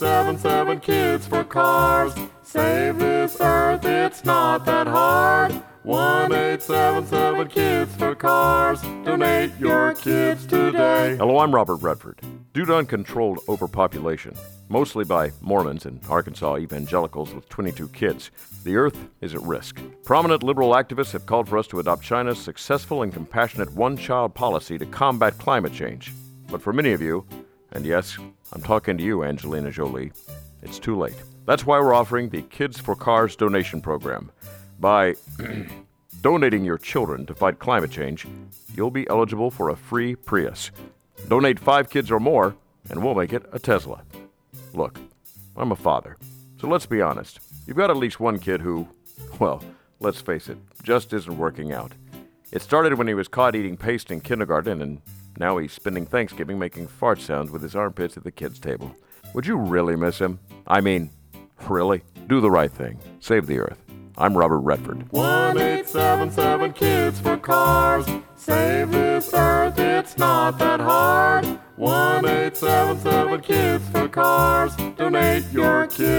877 Kids for Cars. Save this earth, it's not that hard. 1877 Kids for Cars. Donate your kids today. Hello, I'm Robert Redford. Due to uncontrolled overpopulation, mostly by Mormons and Arkansas evangelicals with 22 kids, the Earth is at risk. Prominent liberal activists have called for us to adopt China's successful and compassionate one child policy to combat climate change. But for many of you, and yes, I'm talking to you, Angelina Jolie, it's too late. That's why we're offering the Kids for Cars donation program. By donating your children to fight climate change, you'll be eligible for a free Prius. Donate five kids or more, and we'll make it a Tesla. Look, I'm a father, so let's be honest. You've got at least one kid who, well, let's face it, just isn't working out. It started when he was caught eating paste in kindergarten, and now he's spending Thanksgiving making fart sounds with his armpits at the kids' table. Would you really miss him? I mean, really? Do the right thing. Save the earth. I'm Robert Redford. 1877 Kids for Cars. Save this earth, it's not that hard. 1877 Kids for Cars. Donate your kids